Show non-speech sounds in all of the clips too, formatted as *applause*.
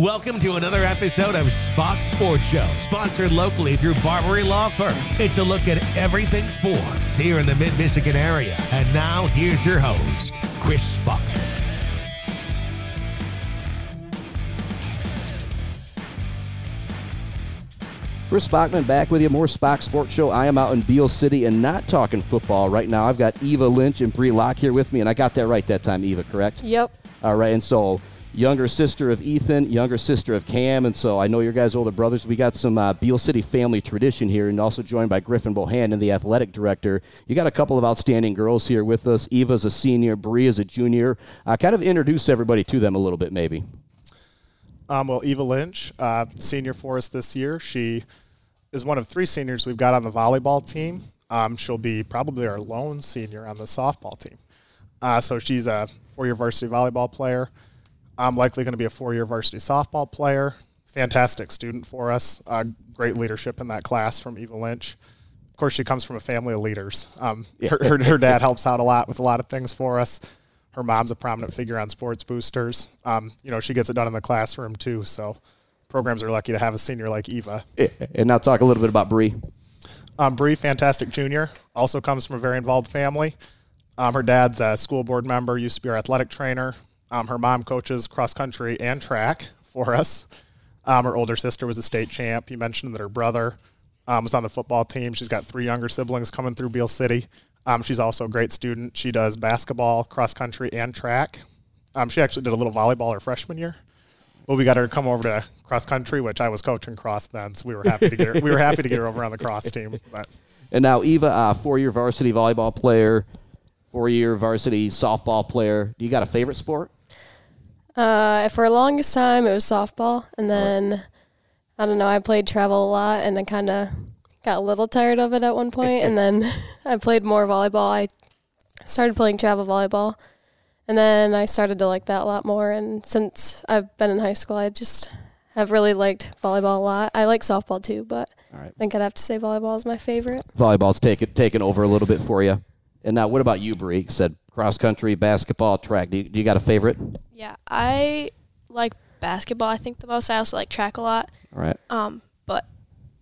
Welcome to another episode of Spach's Sports Show, sponsored locally through Barberi Law Firm. It's a look at everything sports here in the Mid Michigan area. And now, here's your host, Chris Spachman. Chris Spachman back with you. More Spach's Sports Show. I am out in Beal City and not talking football right now. I've got Eva Lynch and Bre Locke here with me, and I got that right that time, Eva, correct? Yep. All right, and so younger sister of Ethan, younger sister of Cam, and so I know your guys' older brothers. We got some uh, Beal City family tradition here, and also joined by Griffin Bohannon, the athletic director. You got a couple of outstanding girls here with us. Eva's a senior, Bre is a junior. Uh, kind of introduce everybody to them a little bit, maybe. Um, well, Eva Lynch, uh, senior for us this year. She is one of three seniors we've got on the volleyball team. Um, she'll be probably our lone senior on the softball team. Uh, so she's a four-year varsity volleyball player. I'm likely going to be a four-year varsity softball player. Fantastic student for us. Uh, great leadership in that class from Eva Lynch. Of course, she comes from a family of leaders. Um, her, her, her dad helps out a lot with a lot of things for us her mom's a prominent figure on sports boosters. Um, you know, she gets it done in the classroom too. So programs are lucky to have a senior like Eva. And now talk a little bit about Bre. Um, Bre, fantastic junior, also comes from a very involved family. Um, her dad's a school board member, used to be our athletic trainer. Um, her mom coaches cross country and track for us. Um, her older sister was a state champ. You mentioned that her brother um, was on the football team. She's got three younger siblings coming through Beal City. Um, she's also a great student. She does basketball, cross country, and track. Um, she actually did a little volleyball her freshman year. But we got her to come over to cross country, which I was coaching cross then, so we were happy to get her. we were happy to get her over on the cross team. But And now Eva, uh, four-year varsity volleyball player, four-year varsity softball player. Do you got a favorite sport? Uh, for the longest time, it was softball, and then I don't know. I played travel a lot, and I kind of got a little tired of it at one point, and then *laughs* *laughs* I played more volleyball. I started playing travel volleyball, and then I started to like that a lot more. And since I've been in high school, I just have really liked volleyball a lot. I like softball too, but right. I think I'd have to say volleyball is my favorite. Volleyball's taken taken over a little bit for you. And now, what about you, Bre? Said cross country, basketball, track. Do you, do you got a favorite? Yeah, I like basketball. I think the most. I also like track a lot. All right. Um, but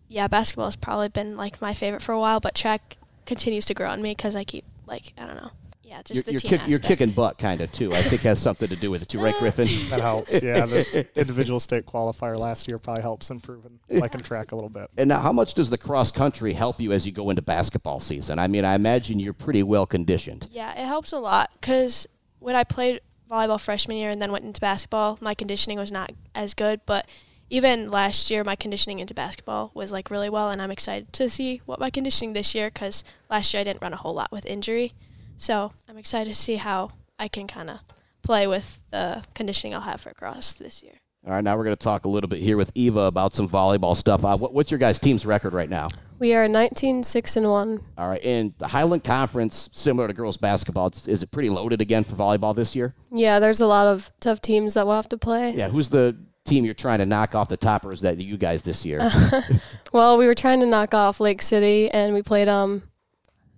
yeah, basketball has probably been like my favorite for a while. But track continues to grow on me because I keep like I don't know. Yeah, just You're, the you're, team kick, you're kicking butt, kind of too. I think has something to do with it too, right, Griffin? *laughs* that helps. Yeah, the *laughs* individual state qualifier last year probably helps improving liking track a little bit. And now, how much does the cross country help you as you go into basketball season? I mean, I imagine you're pretty well conditioned. Yeah, it helps a lot because when I played volleyball freshman year and then went into basketball, my conditioning was not as good. But even last year, my conditioning into basketball was like really well, and I'm excited to see what my conditioning this year because last year I didn't run a whole lot with injury. So I'm excited to see how I can kind of play with the conditioning I'll have for cross this year. All right, now we're going to talk a little bit here with Eva about some volleyball stuff. Uh, what, what's your guys' team's record right now? We are 19 6 and 1. All right, and the Highland Conference, similar to girls basketball, it's- is it pretty loaded again for volleyball this year? Yeah, there's a lot of tough teams that we'll have to play. Yeah, who's the team you're trying to knock off the top, or is that you guys this year? *laughs* *laughs* Well, we were trying to knock off Lake City, and we played um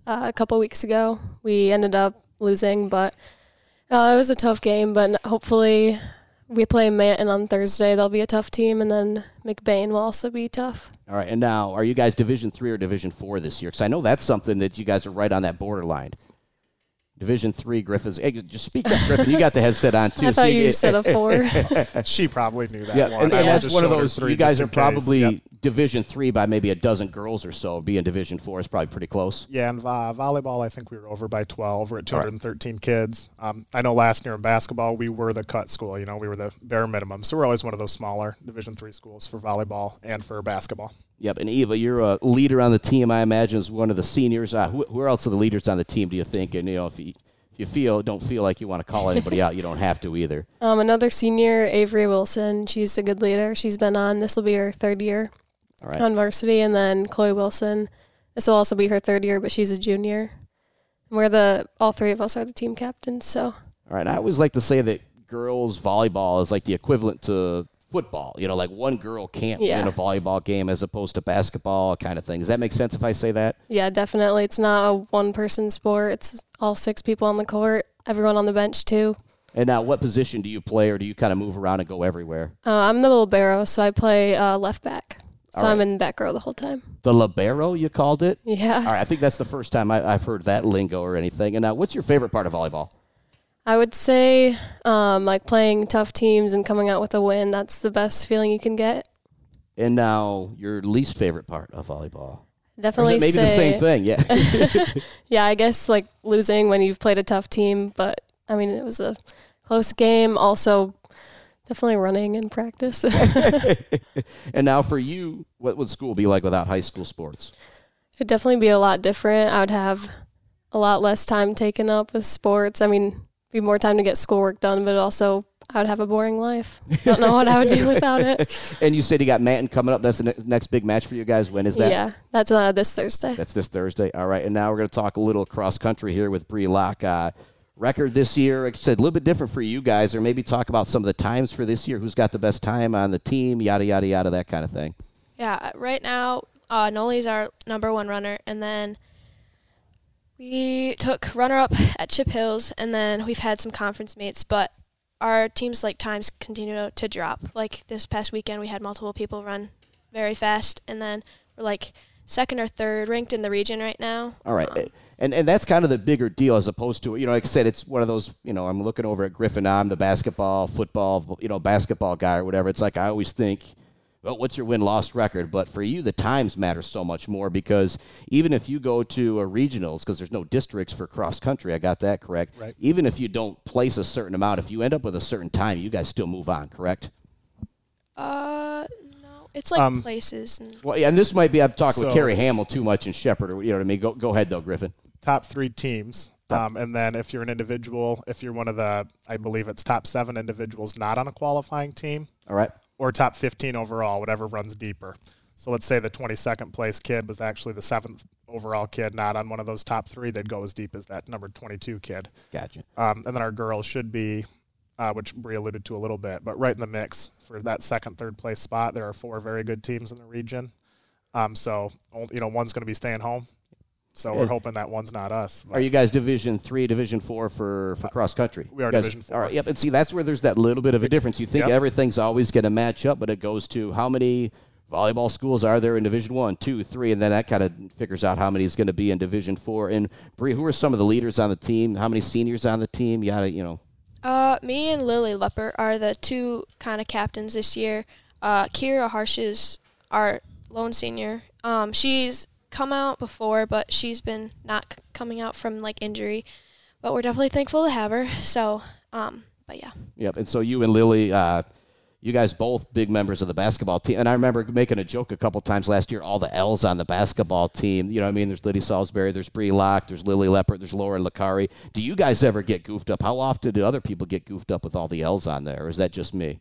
uh, a couple weeks ago. We ended up losing, but uh, it was a tough game. But hopefully, we play Manton on Thursday. They'll be a tough team, and then McBain will also be tough. All right, and now are you guys Division three or Division four this year? Because I know that's something that you guys are right on that borderline. Division three, Griffiths. Hey, just speak up, Griffin. You got the headset on *laughs* too. I so thought you said a four. *laughs* She probably knew that Yeah, one. and, and that's one of those. three You guys are probably Yep. Division three by maybe a dozen girls or so. Being Division four is probably pretty close. Yeah, and uh, volleyball, I think we were over by 12. We're at 213 kids. Um, I know last year in basketball, we were the cut school. You know, we were the bare minimum. So we're always one of those smaller Division three schools for volleyball and for basketball. Yep, and Eva, you're a leader on the team. I imagine as one of the seniors. Uh, who, who else are the leaders on the team? Do you think? And you know, if you, if you feel don't feel like you want to call *laughs* anybody out, you don't have to either. Um, another senior, Avery Wilson. She's a good leader. She's been on. This will be her third year All right. on varsity, and then Chloe Wilson. This will also be her third year, but she's a junior. And we're the all three of us are the team captains. So All right. And I always like to say that girls volleyball is like the equivalent to football. You know, like one girl can't Yeah. win a volleyball game as opposed to basketball kind of thing. Does that make sense if I say that? yeah, definitely, it's not a one person sport. It's all six people on the court, everyone on the bench too. And now, what position do you play, or do you kind of move around and go everywhere? Uh, I'm the libero, so I play uh, left back. So All I'm in the back row the whole time. The libero, you called it. Yeah. All right, I think that's the first time I, I've heard that lingo or anything. And now, what's your favorite part of volleyball? I would say um, like playing tough teams and coming out with a win. That's the best feeling you can get. And now, your least favorite part of volleyball? Definitely maybe say, the same thing? Yeah. *laughs* *laughs* Yeah, I guess like losing when you've played a tough team, but I mean it was a close game. Also, definitely running in practice. *laughs* and now, for you, what would school be like without high school sports? It'd definitely be a lot different. I would have a lot less time taken up with sports. I mean, be more time to get schoolwork done, but also I would have a boring life. Don't know what I would do *laughs* without it. And you said you got Manton coming up. That's the ne- next big match for you guys. When is that? yeah, that's uh, this Thursday. That's this Thursday. All right. And now we're going to talk a little cross country here with Bre Locke. Uh, record this year, like I said, a little bit different for you guys, or maybe talk about some of the times for this year. Who's got the best time on the team? Yada yada yada, that kind of thing. Yeah, right now, uh, Noli's our number one runner, and then we took runner up at Chip Hills, and then we've had some conference mates, but our team's like times continue to, to drop. Like this past weekend, we had multiple people run very fast, and then we're like second or third ranked in the region right now. All right. Um, and and that's kind of the bigger deal as opposed to you know like I said it's one of those you know I'm looking over at Griffin I'm the basketball football you know basketball guy or whatever it's like I always think well what's your win loss record but for you the times matter so much more because even if you go to a regionals because there's no districts for cross country I got that correct Right. even if you don't place a certain amount if you end up with a certain time you guys still move on correct uh, no, it's like Um, places. And, well yeah and this might be I'm talking with So- Kerry Hamill too much and Shepard or you know what I mean go go ahead though Griffin top three teams. Um, and then if you're an individual, if you're one of the, I believe it's top seven individuals not on a qualifying team, all right or top 15 overall, whatever runs deeper. So let's say the 22nd place kid was actually the seventh overall kid, not on one of those top three, they'd go as deep as that number 22 kid. gotcha Um, and then our girls should be, uh, which Bre alluded to a little bit, but right in the mix for that second, third place spot. There are four very good teams in the region. Um, so, you know, one's going to be staying home. So we're hoping that one's not us. Are you guys Division three, Division four for for cross country? Uh, we are guys- Division four. All right, yep. And see, that's where there's that little bit of a difference. You think Yep. everything's always going to match up, but it goes to how many volleyball schools are there in Division one, two, three, and then that kind of figures out how many is going to be in Division four. And Bre, who are some of the leaders on the team? How many seniors on the team? Yada, you know. Uh, me and Lily Lepper are the two kind of captains this year. Uh, Kira Harsh is our lone senior. Um, she's come out before, but she's been not c- coming out from like injury. But we're definitely thankful to have her. So, um, but yeah. Yep. And so you and Lily, uh, you guys both big members of the basketball team. And I remember making a joke a couple times last year. All the L's on the basketball team. You know, what I mean, there's Liddy Salisbury, there's Bre Locke, there's Lily Leopard, there's Lauren Lakari. Do you guys ever get goofed up? How often do other people get goofed up with all the L's on there, or is that just me?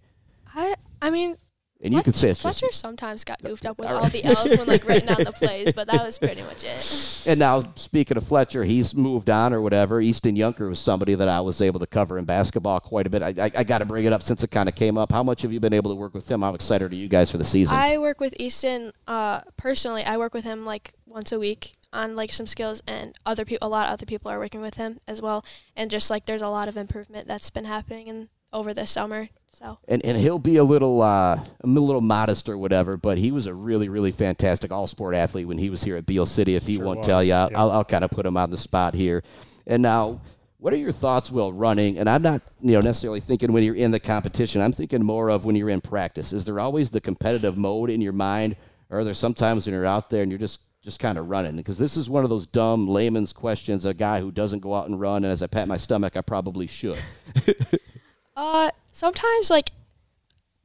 I I mean, And you can say it's Fletcher just. sometimes got goofed up with All all, right. the L's when like written down the *laughs* plays, but that was pretty much it. And now, speaking of Fletcher, he's moved on or whatever. Easton Yunker was somebody that I was able to cover in basketball quite a bit. I, I, I got to bring it up since it kind of came up. How much have you been able to work with him? How excited are you guys for the season? I work with Easton uh, personally. I work with him like once a week on like some skills, and other people, a lot of other people are working with him as well. And just like there's a lot of improvement that's been happening in over the summer. So and and he'll be a little uh, a little modest or whatever, but he was a really really fantastic all sport athlete when he was here at Beal City. If he Sure won't was, tell you, I'll, yeah. I'll, I'll kind of put him on the spot here. And now, what are your thoughts while running? And I'm not you know necessarily thinking when you're in the competition. I'm thinking more of when you're in practice. Is there always the competitive mode in your mind, or are there sometimes when you're out there and you're just just kind of running? Because this is one of those dumb layman's questions. A guy who doesn't go out and run, and as I pat my stomach, I probably should. *laughs* uh, sometimes like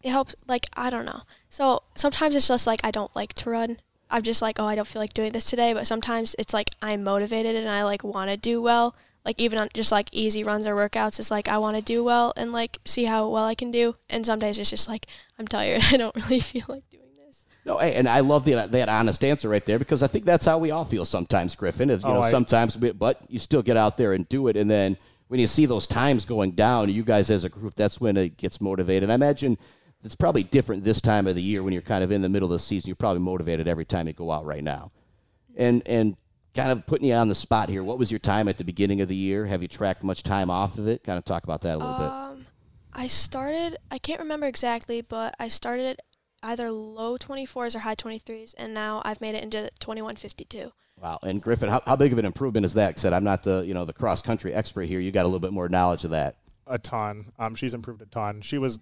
it helps. Like I don't know. So sometimes it's just like I don't like to run. I'm just like, oh, I don't feel like doing this today. But sometimes it's like I'm motivated and I like want to do well. Like even on just like easy runs or workouts, it's like I want to do well and like see how well I can do. And some days it's just like I'm tired. *laughs* I don't really feel like doing this. No, hey, and I love the, that honest answer right there because I think that's how we all feel sometimes, Griffin. Is you Oh, know I- sometimes, we, but you still get out there and do it, and then when you see those times going down, you guys as a group, that's when it gets motivated. I imagine it's probably different this time of the year when you're kind of in the middle of the season. You're probably motivated every time you go out right now, and and kind of putting you on the spot here. What was your time at the beginning of the year? Have you tracked much time off of it? Kind of talk about that a little bit. Um, I started. I can't remember exactly, but I started either low 24s or high 23s, and now I've made it into 2152. Wow. And Griffin, how, how big of an improvement is that? Said I'm not the you know the cross country expert here. You got a little bit more knowledge of that. A ton. Um, she's improved a ton. She was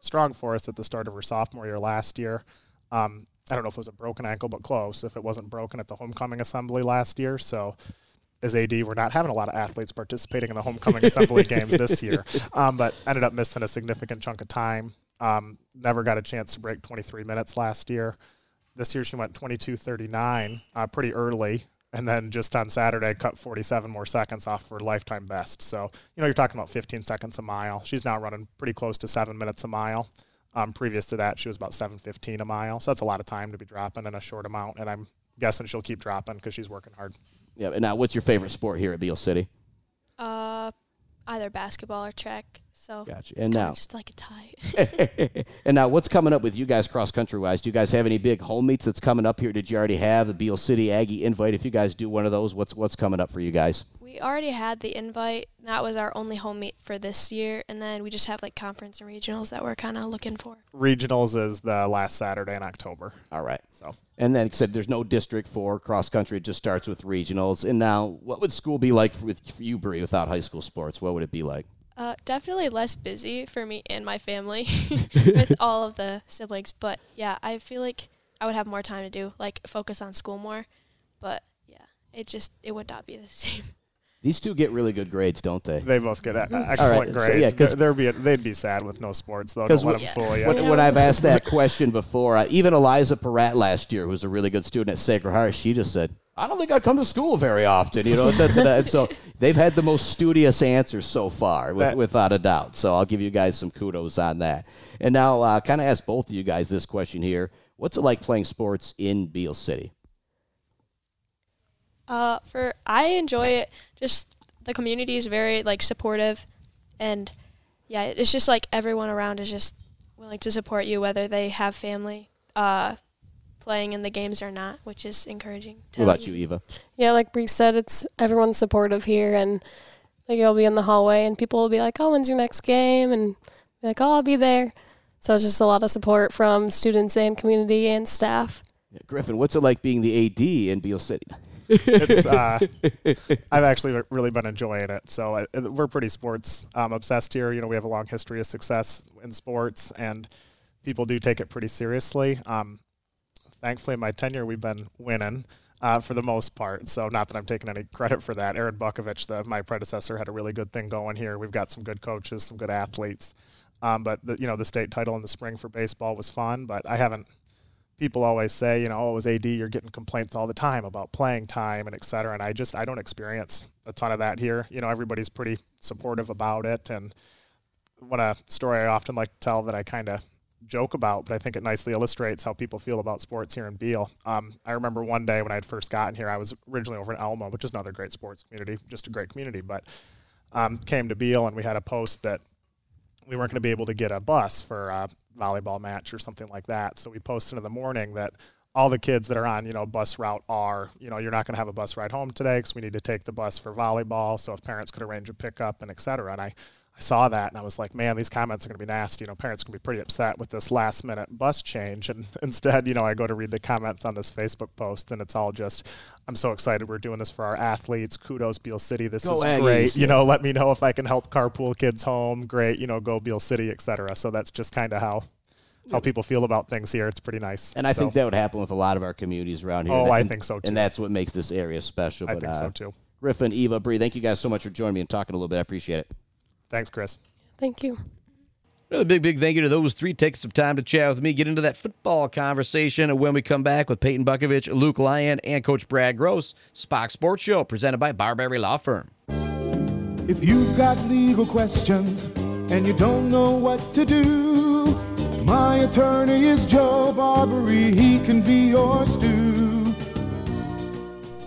strong for us at the start of her sophomore year last year. Um, I don't know if it was a broken ankle, but close. If it wasn't broken at the homecoming assembly last year, so as AD, we're not having a lot of athletes participating in the homecoming assembly *laughs* games this year, um, but ended up missing a significant chunk of time. Um, never got a chance to break 23 minutes last year. This year she went 22:39, uh, pretty early, and then just on Saturday cut 47 more seconds off for lifetime best. So you know you're talking about 15 seconds a mile. She's now running pretty close to seven minutes a mile. Um, previous to that, she was about 7:15 a mile. So that's a lot of time to be dropping in a short amount, and I'm guessing she'll keep dropping because she's working hard. Yeah. And now, what's your favorite sport here at Beal City? Uh, either basketball or track. So Gotcha. And now- just like a tie. *laughs* and now, what's coming up with you guys cross country wise? Do you guys have any big home meets that's coming up here? Did you already have the Beal City Aggie invite? If you guys do one of those, what's what's coming up for you guys? We already had the invite. That was our only home meet for this year, and then we just have like conference and regionals that we're kind of looking for. Regionals is the last Saturday in October. All right. So And then it said there's no district for cross country. It just starts with regionals. And now, what would school be like with for you, Bre, without high school sports? What would it be like? Uh, definitely less busy for me and my family *laughs* *laughs* with all of the siblings. But yeah, I feel like I would have more time to do, like focus on school more. But yeah, it just it would not be the *laughs* same. These two get really good grades, don't they? they both get uh, excellent so, yeah, grades. 'cause- They're, they're be, they'd be sad with no sports though. Don't let we- them fool you. When, when I've asked that question before, uh, even Eliza Peratt last year, who was a really good student at Sacred Heart, she just said, "I don't think I come to school very often." You know, and so they've had the most studious answers so far, with, That- without a doubt. So I'll give you guys some kudos on that. And now, uh, kind of ask both of you guys this question here: What's it like playing sports in Beal City? Uh, for I enjoy it. Just the community is very like supportive, and yeah, it's just like everyone around is just willing to support you, whether they have family uh, playing in the games or not, which is encouraging. to What about you, Eva? Yeah, like Bre said, it's everyone's supportive here, and like you'll be in the hallway, and people will be like, "Oh, when's your next game?" and be like, "Oh, I'll be there." So it's just a lot of support from students and community and staff. Yeah, Griffin, what's it like being the AD in Beal City? It's *laughs* uh, I've actually really been enjoying it. So uh, we're pretty sports um, obsessed here. You know, we have a long history of success in sports, and people do take it pretty seriously. Um, thankfully, in my tenure, we've been winning. Uh, for the most part, so not that I'm taking any credit for that. Aaron Butkovich, the, my predecessor, had a really good thing going here. We've got some good coaches, some good athletes, um, but the, you know the state title in the spring for baseball was fun. But I haven't people always say, you know, oh, as AD, you're getting complaints all the time about playing time and et cetera. And I just, I don't experience a ton of that here. You know, everybody's pretty supportive about it. And one a story I often like to tell that I kind of joke about, but I think it nicely illustrates how people feel about sports here in Beal. Um, I remember one day when I had first gotten here, I was originally over in Alma, which is another great sports community, just a great community, but um, came to Beal and we had a post that we weren't going to be able to get a bus for a volleyball match or something like that. So we posted in the morning that all the kids that are on, you know, bus route are, you know, you're not going to have a bus ride home today because we need to take the bus for volleyball. So if parents could arrange a pickup and et cetera. And I, I saw that and I was like, man, these comments are going to be nasty. You know, parents can be pretty upset with this last minute bus change. And *laughs* instead, you know, I go to read the comments on this Facebook post and it's all just, I'm so excited we're doing this for our athletes. Kudos, Beal City. This Go is Aggies. great. You know, let me know if I can help carpool kids home. Great. You know, go Beal City, et cetera. So that's just kind of how how people feel about things here. It's pretty nice. And I So- think that would happen with a lot of our communities around here. Oh, And- I think so, too. And that's what makes this area special. I But, think so uh, too. Griffin, Eva, Bre, thank you guys so much for joining me and talking a little bit. I appreciate it. Thanks, Chris. Thank you. Another big, big thank you to those three. Take some time to chat with me, get into that football conversation when we come back with Peyton Butkovich, Luke Lyon, and Coach Brad Gross. Spach's Sports Show presented by Barberi Law Firm. If you've got legal questions and you don't know what to do, my attorney is Joe Barberi. He can be yours too.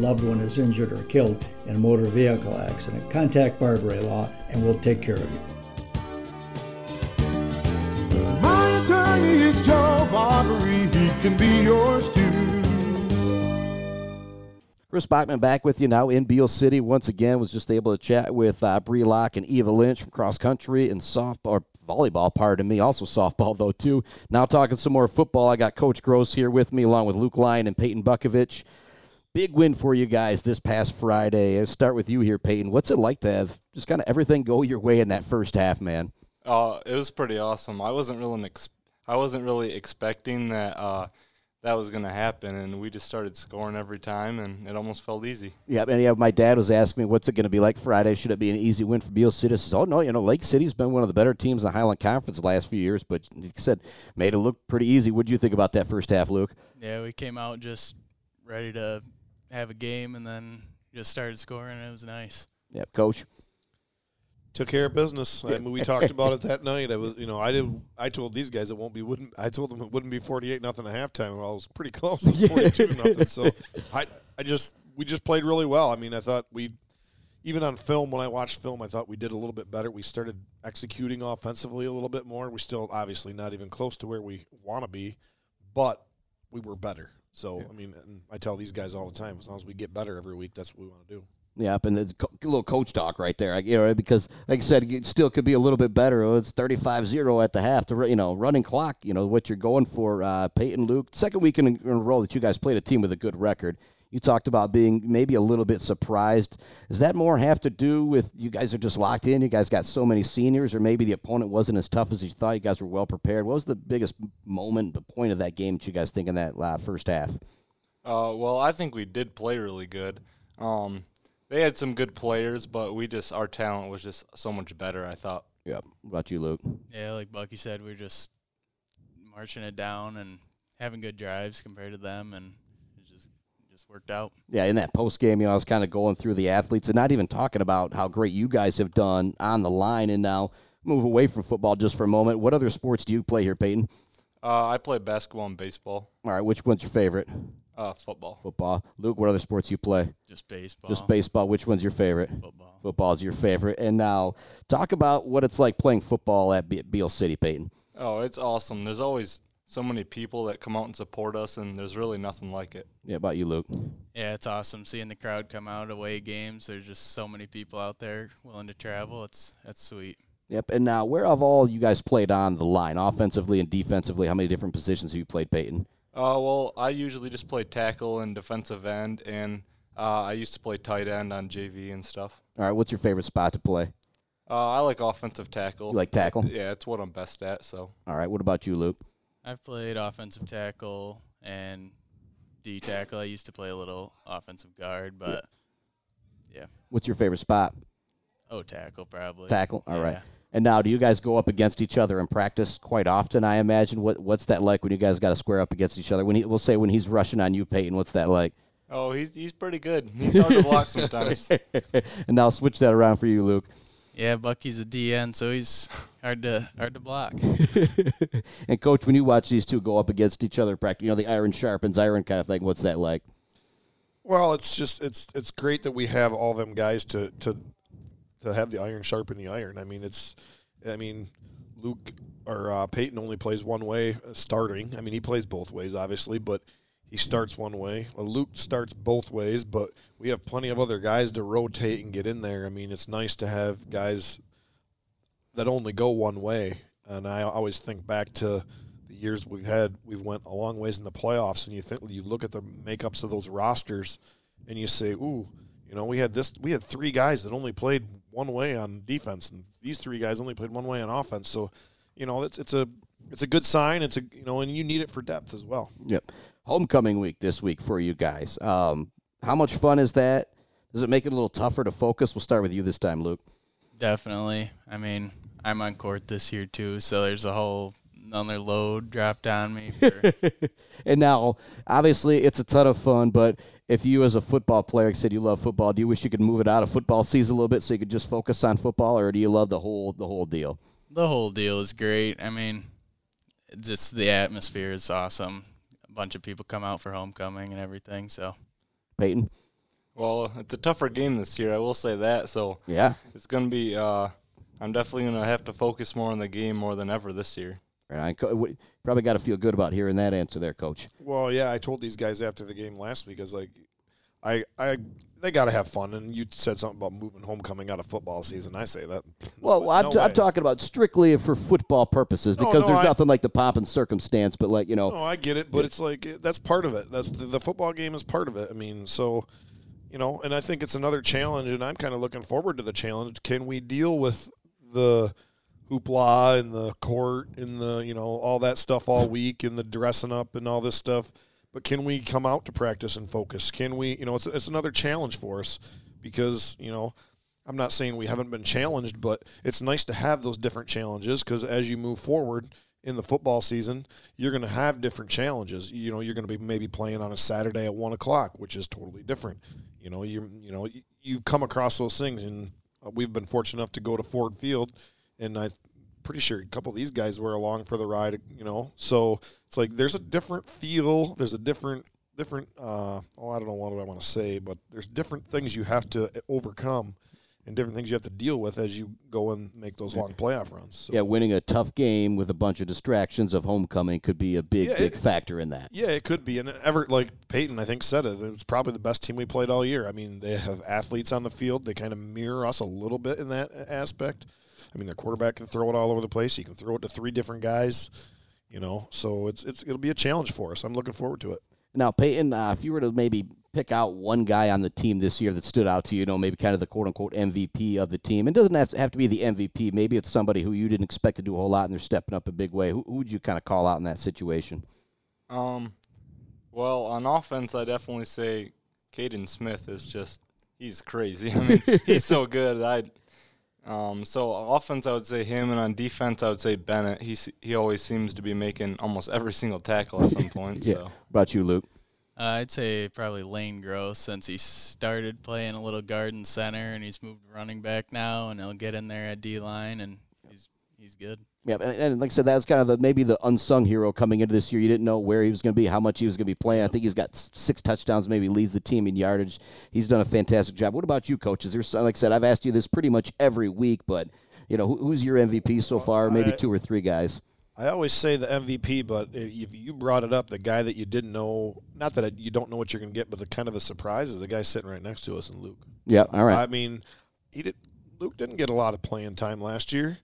loved one is injured or killed in a motor vehicle accident, contact Barberi Law and we'll take care of you. My attorney is Joe Barberi. He can be yours too. Chris Spachman back with you now in Beal City. Once again, was just able to chat with uh, Bre Locke and Eva Lynch from cross country and softball, or volleyball, pardon me, also softball though too. Now talking some more football. I got Coach Gross here with me, along with Luke Lyon and Peyton Butkovich. Big win for you guys this past Friday. I'll start with you here, Peyton. What's it like to have just kind of everything go your way in that first half, man? Uh, it was pretty awesome. I wasn't really ex- I wasn't really expecting that uh, that was going to happen, and we just started scoring every time, and it almost felt easy. Yeah, and yeah, my dad was asking me, what's it going to be like Friday? Should it be an easy win for Beal City? I says, oh, no, you know, Lake City's been one of the better teams in the Highland Conference the last few years, but he said, made it look pretty easy. What do you think about that first half, Luke? Yeah, we came out just ready to have a game, and then just started scoring, and it was nice. Yeah, Coach. took care of business. I mean, we talked about it *laughs* that night. I was, you know, I did. I told these guys it won't be. Wouldn't I told them it wouldn't be forty eight nothing at halftime. Well, it was pretty close. *laughs* It was forty two nothing. So *laughs* I, I just we just played really well. I mean, I thought we, even on film when I watched film, I thought we did a little bit better. We started executing offensively a little bit more. We still obviously not even close to where we want to be, but we were better. So I mean, and I tell these guys all the time, as long as we get better every week, that's what we want to do. Yep, and the co- little coach talk right there. You know, because like I said, it still could be a little bit better. Oh, It's 35-0 at the half. The you know running clock. You know what you're going for. Uh, Peyton, Luke, second week in a row that you guys played a team with a good record. You talked about being maybe a little bit surprised. Does that more have to do with you guys are just locked in? You guys got so many seniors, or maybe the opponent wasn't as tough as you thought. You guys were well prepared. What was the biggest moment, the point of that game that you guys think in that uh, first half? Uh, well, I think we did play really good. Um, they had some good players, but we just our talent was just so much better. I thought. Yeah. What about you, Luke? Yeah, like Bucky said, we are just marching it down and having good drives compared to them, and it just it just worked out. Yeah, in that post game, you know, I was kind of going through the athletes and not even talking about how great you guys have done on the line. And now move away from football just for a moment. What other sports do you play here, Peyton? Uh, I play basketball and baseball. All right, which one's your favorite? Uh, football. Football. Luke, what other sports you play? Just baseball. Just baseball. Which one's your favorite? Football. Football is your favorite. And now talk about what it's like playing football at Be- Beal City, Peyton. Oh, it's awesome. There's always so many people that come out and support us, and there's really nothing like it. Yeah, about you, Luke. Yeah, it's awesome seeing the crowd come out of away games. There's just so many people out there willing to travel. It's that's sweet. Yep. And now, where have all you guys played on the line, offensively and defensively? How many different positions have you played, Peyton? Uh, well, I usually just play tackle and defensive end, and uh, I used to play tight end on JV and stuff. All right, what's your favorite spot to play? Uh, I like offensive tackle. You like tackle? Yeah, it's what I'm best at. So. All right, what about you, Luke? I've played offensive tackle and D tackle. I used to play a little offensive guard, but yeah. What's your favorite spot? Oh, tackle probably. Tackle. All right. Yeah. And now, do you guys go up against each other in practice quite often? I imagine. What What's that like when you guys got to square up against each other? When he, we'll say when he's rushing on you, Peyton. What's that like? Oh, he's he's pretty good. He's hard to block sometimes. *laughs* and now switch that around for you, Luke. Yeah, Bucky's a DN, so he's *laughs* hard to hard to block. *laughs* and coach, when you watch these two go up against each other, practice, you know the iron sharpens iron kind of thing. What's that like? Well, it's just it's it's great that we have all them guys to to to have the iron sharpen the iron. I mean, it's I mean, Luke or uh, Peyton only plays one way uh, starting. I mean, he plays both ways, obviously, but he starts one way. Luke starts both ways, but we have plenty of other guys to rotate and get in there. I mean, it's nice to have guys that only go one way. And I always think back to the years we've had. We've went a long ways in the playoffs, and you think you look at the makeups of those rosters, and you say, "Ooh, you know, we had this. We had three guys that only played one way on defense, and these three guys only played one way on offense." So, you know, it's it's a it's a good sign. It's a you know, and you need it for depth as well. Yep. Homecoming week this week for you guys. Um, how much fun is that? Does it make it a little tougher to focus? We'll start with you this time, Luke. Definitely. I mean, I'm on court this year too, so there's a whole another load dropped on me. For, *laughs* And now, obviously, it's a ton of fun, but if you, as a football player, said you love football, do you wish you could move it out of football season a little bit so you could just focus on football, or do you love the whole the whole deal? the whole deal is great. I mean, just the atmosphere is awesome. A bunch of people come out for homecoming and everything. So Peyton? Well, it's a tougher game this year. I will say that. So Yeah. it's gonna be. Uh, I'm definitely gonna have to focus more on the game more than ever this year. Right. Co- w- Probably got to feel good about hearing that answer there, Coach. Well, yeah, I told these guys after the game last week, I was like, I, I, they got to have fun. And you said something about moving homecoming out of football season. I say that. Well, No I'm, way. t- I'm talking about strictly for football purposes because no, there's I- nothing like the pomp and circumstance, but like you know, No, I get it, but it's like eh, that's part of it. That's the, the football game is part of it. I mean, so you know, and I think it's another challenge, and I'm kind of looking forward to the challenge. Can we deal with the hoopla and the court and the you know all that stuff all week and the dressing up and all this stuff? But can we come out to practice and focus? Can we, you know, it's it's another challenge for us because you know. I'm not saying we haven't been challenged, but it's nice to have those different challenges because as you move forward in the football season, you're going to have different challenges. You know, you're going to be maybe playing on a Saturday at one o'clock, which is totally different. You know, you you know you, you come across those things, and uh, we've been fortunate enough to go to Ford Field, and I'm pretty sure a couple of these guys were along for the ride. You know, so it's like there's a different feel, there's a different different. Uh, oh, I don't know what I want to say, but there's different things you have to overcome. And different things you have to deal with as you go and make those long playoff runs. So. yeah, winning a tough game with a bunch of distractions of homecoming could be a big, Yeah, big it- factor in that. Yeah, it could be. And ever like Peyton, I think said it. It's probably the best team we played all year. I mean, they have athletes on the field. They kind of mirror us a little bit in that aspect. I mean, their quarterback can throw it all over the place. He can throw it to three different guys. You know, so it's it's it'll be a challenge for us. I'm looking forward to it. Now, Peyton, uh, if you were to maybe pick out one guy on the team this year that stood out to you, you know, maybe kind of the quote unquote MVP of the team, it doesn't have to, have to be the MVP. Maybe it's somebody who you didn't expect to do a whole lot and they're stepping up a big way. Who, who would you kind of call out in that situation? Um, well, on offense, I definitely say Caden Smith is just he's crazy. *laughs* I mean, he's so good. I um, so offense, I would say him, and on defense, I would say Bennett. He he always seems to be making almost every single tackle at some *laughs* point. Yeah. So What about you, Luke? uh, I'd say probably Lane Gross since he started playing a little guard and center, and he's moved running back now, and he'll get in there at D line, and he's he's good. Yeah, and, and like I said, that's kind of the maybe the unsung hero coming into this year. You didn't know where he was going to be, how much he was going to be playing. I think he's got six touchdowns, maybe leads the team in yardage. He's done a fantastic job. What about you, coaches? There's like I said, I've asked you this pretty much every week, but you know, who, who's your MVP so far? Maybe two or three guys. I always say the MVP, but if you brought it up, the guy that you didn't know, not that you don't know what you're going to get, but the kind of a surprise is the guy sitting right next to us, and Luke. Yeah, all right. I mean, he did. Luke didn't get a lot of playing time last year,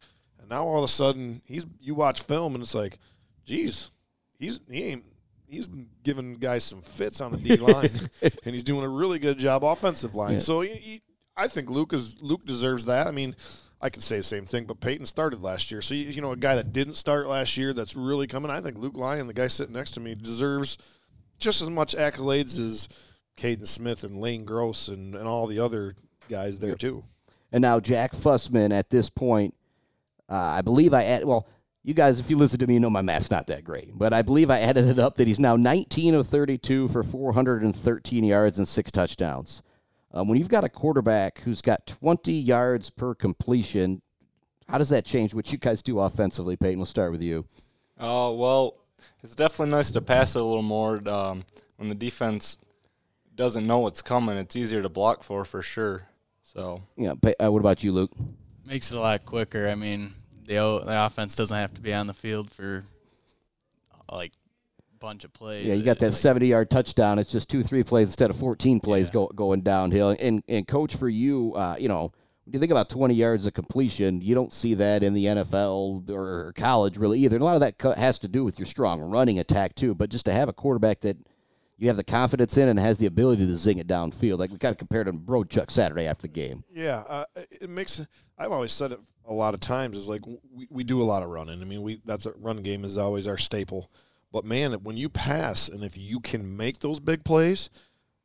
and now all of a sudden he's. You watch film and it's like, geez, he's he ain't. He's giving guys some fits on the D line, *laughs* and he's doing a really good job offensive line. Yeah. So he, he, I think Luke is Luke deserves that. I mean, I could say the same thing, but Peyton started last year, so you, you know a guy that didn't start last year that's really coming. I think Luke Lyon, the guy sitting next to me, deserves just as much accolades as Caden Smith and Lane Gross and, and all the other guys there too. And now Jack Fussman at this point, uh, I believe I add well. You guys, if you listen to me, you know my math's not that great, but I believe I added it up that he's now 19 of 32 for 413 yards and six touchdowns. Um, when you've got a quarterback who's got 20 yards per completion, how does that change what you guys do offensively, Peyton? We'll start with you. Oh well, it's definitely nice to pass it a little more. Um, when the defense doesn't know what's coming, it's easier to block for for sure. So Yeah, Pey- uh, what about you, Luke? Makes it a lot quicker. I mean, the o- the offense doesn't have to be on the field for like a bunch of plays. Yeah, you got that Like, 70 yard touchdown. It's just two, three plays instead of 14 plays go, going downhill. And, and coach, for you, uh, you know, when you think about 20 yards of completion, you don't see that in the NFL or college really either. And a lot of that has to do with your strong running attack too. But just to have a quarterback that you have the confidence in and has the ability to zing it downfield, like we kind of compared him to Bro Chuck Saturday after the game. Yeah, uh, it makes. I've always said it a lot of times. Is like we, we do a lot of running. I mean, we that's a run game is always our staple. But man, when you pass and if you can make those big plays,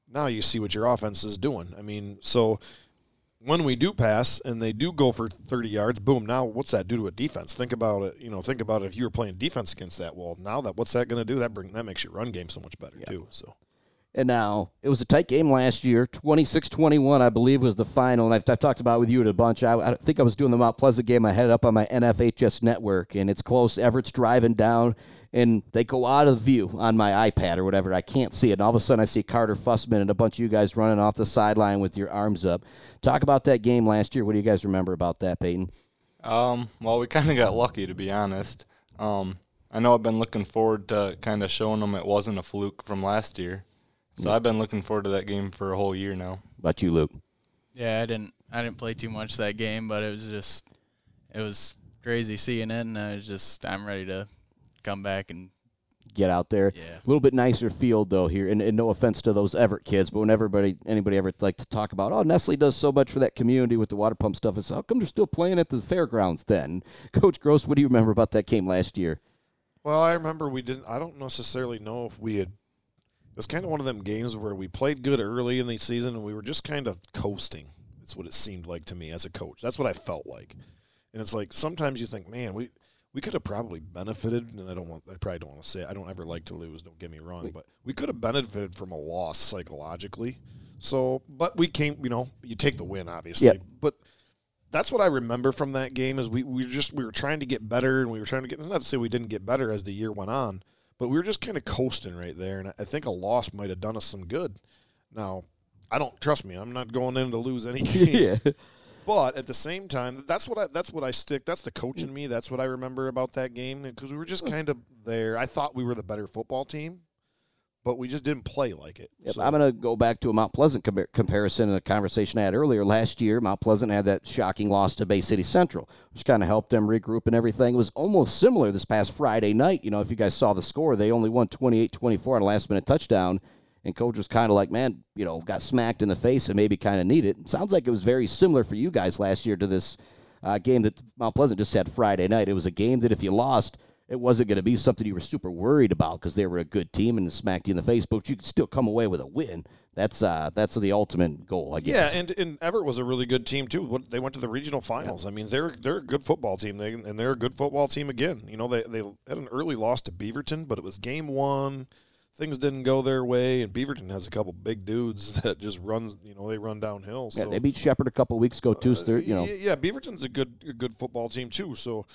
Now you see what your offense is doing. I mean, so when we do pass and they do go for 30 yards, boom, now what's that do to a defense? Think about it, you know, think about it if you were playing defense against that. wall. now that what's that going to do? That bring that makes your run game so much better too. So And now it was a tight game last year. 26-21, I believe, was the final. And I've, I've talked about it with you at a bunch. I, I think I was doing the Mount Pleasant game. I had it up on my NFHS network, and it's close. Evart's driving down, and they go out of view on my iPad or whatever. I can't see it. And all of a sudden, I see Carter Fussman and a bunch of you guys running off the sideline with your arms up. Talk about that game last year. What do you guys remember about that, Peyton? Um, well, we kind of got lucky, to be honest. Um, I know I've been looking forward to kind of showing them it wasn't a fluke from last year. So I've been looking forward to that game for a whole year now. About you, Luke? Yeah, I didn't I didn't play too much that game, but it was just it was crazy seeing it, and I was just I'm ready to come back and get out there. Yeah. A little bit nicer field though here, and, and no offense to those Evart kids, but when everybody anybody ever like to talk about, oh Nestle does so much for that community with the water pump stuff, it's how come they're still playing at the fairgrounds then? *laughs* Coach Gross, what do you remember about that game last year? Well, I remember we didn't. I don't necessarily know if we had. It was kind of one of them games where we played good early in the season and we were just kind of coasting. That's what it seemed like to me as a coach. That's what I felt like. And it's like sometimes you think, man, we we could have probably benefited. And I don't want. I probably don't want to say. It. I don't ever like to lose. Don't get me wrong, but we could have benefited from a loss psychologically. So, but we came. You know, you take the win, obviously. Yep. But that's what I remember from that game is we, we were just we were trying to get better and we were trying to get not to say we didn't get better as the year went on, but we were just kind of coasting right there and I think a loss might have done us some good. Now, I don't trust me, I'm not going in to lose any *laughs* game. yeah. But at the same time, that's what I that's what I stick. That's the coach in me. That's what I remember about that game because we were just hmm. kind of there. I thought we were the better football team, but we just didn't play like it. Yep, So- I'm going to go back to a Mount Pleasant com- comparison in a conversation I had earlier. Last year, Mount Pleasant had that shocking loss to Bay City Central, which kind of helped them regroup and everything. It was almost similar this past Friday night. You know, if you guys saw the score, they only won 28 24 on a last minute touchdown. And coach was kind of like, man, you know, got smacked in the face and maybe kind of need it. Sounds like it was very similar for you guys last year to this uh, game that Mount Pleasant just had Friday night. It was a game that if you lost, it wasn't going to be something you were super worried about because they were a good team and smacked you in the face, but you could still come away with a win. That's uh, that's the ultimate goal, I guess. Yeah, and, and Evart was a really good team too. They went to the regional finals. I mean, they're they're a good football team. They and they're a good football team again. You know, they they had an early loss to Beaverton, but it was game one. Things didn't go their way, and Beaverton has a couple big dudes *laughs* that just runs. You know, they run downhill. Yeah, So they beat Shepherd a couple weeks ago too. So they're, you know, yeah, yeah, Beaverton's a good a good football team too. So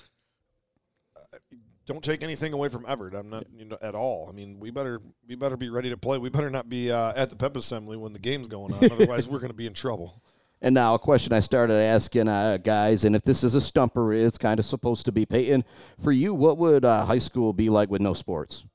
uh, don't take anything away from Evart. I'm not you know, at all. I mean, we better we better be ready to play. We better not be uh, at the pep assembly when the game's going on. *laughs* Otherwise, we're going to be in trouble. And now a question I started asking uh, guys, and if this is a stumper, it's kind of supposed to be Peyton. For you, what would uh, high school be like with no sports?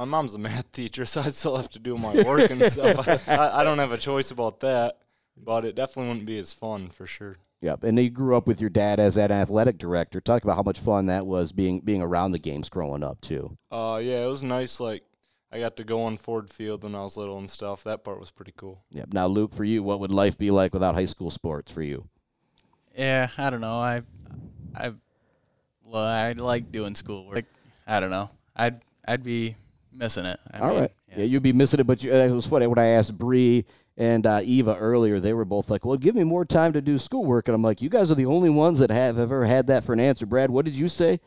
My mom's a math *laughs* teacher, so I still have to do my work and stuff. I, I, I don't have a choice about that, but it definitely wouldn't be as fun for sure. Yep. And you grew up with your dad as that athletic director. Talk about how much fun that was being being around the games growing up too. Uh, yeah, it was nice. Like I got to go on Ford Field when I was little and stuff. That part was pretty cool. Yep. Now, Luke, for you, what would life be like without high school sports for you? Yeah, I don't know. I, I, well, I like doing schoolwork. I don't know. I'd I'd be missing it. I All mean, right. Yeah. you'd be missing it. But you, uh, it was funny when I asked Bre and uh, Eva earlier. They were both like, "Well, give me more time to do schoolwork." And I'm like, "You guys are the only ones that have ever had that for an answer." Brad, what did you say?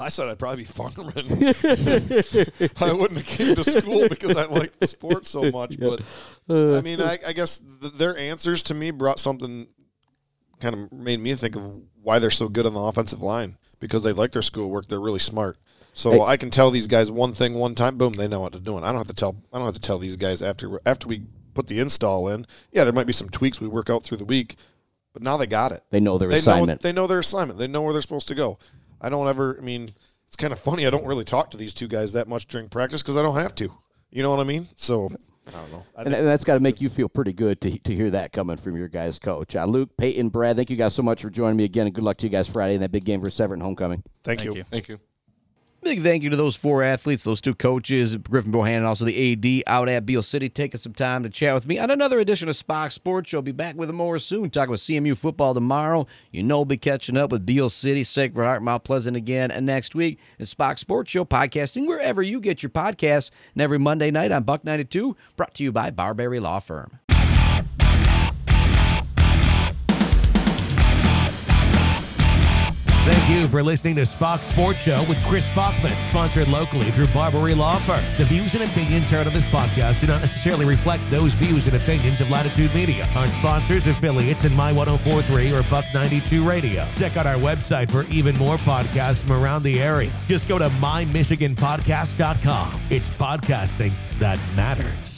I said I'd probably be farming. *laughs* I wouldn't have came to school because I liked the sport so *laughs* much. But I mean, I, I guess th- their answers to me brought something, kind of made me think of why they're so good on the offensive line because they like their schoolwork. They're really smart. So Hey. I can tell these guys one thing one time, boom, they know what to do. And I don't have to tell. I don't have to tell these guys after after we put the install in. Yeah, there might be some tweaks we work out through the week, but now they got it. They know their they assignment. Know, they know their assignment. They know where they're supposed to go. I don't ever. I mean, it's kind of funny. I don't really talk to these two guys that much during practice because I don't have to. You know what I mean? So I don't know. I and, and that's got to make good. you feel pretty good to, to hear that coming from your guys' coach. Uh, Luke, Peyton, Brad, thank you guys so much for joining me again, and good luck to you guys Friday in that big game for Severn homecoming. Thank, Thank you. you. Thank you. Big thank you to those four athletes, those two coaches, Griffin Bohannon also the AD out at Beal City, taking some time to chat with me on another edition of Spach's Sports Show. Be back with more soon. Talk with CMU football tomorrow. You know, we'll be catching up with Beal City, Sacred Heart, Mount Pleasant again and next week. It's Spach's Sports Show podcasting wherever you get your podcasts. And every Monday night on Buck 92, brought to you by Barberi Law Firm. Thank you for listening to Spach's Sports Show with Chris Spachman, sponsored locally through Barberi Law Firm. The views and opinions heard on this podcast do not necessarily reflect those views and opinions of Latitude Media, our sponsors, affiliates, and My 1043 or Buck 92 Radio. Check out our website for even more podcasts from around the area. Just go to mymichiganpodcast.com. It's podcasting that matters.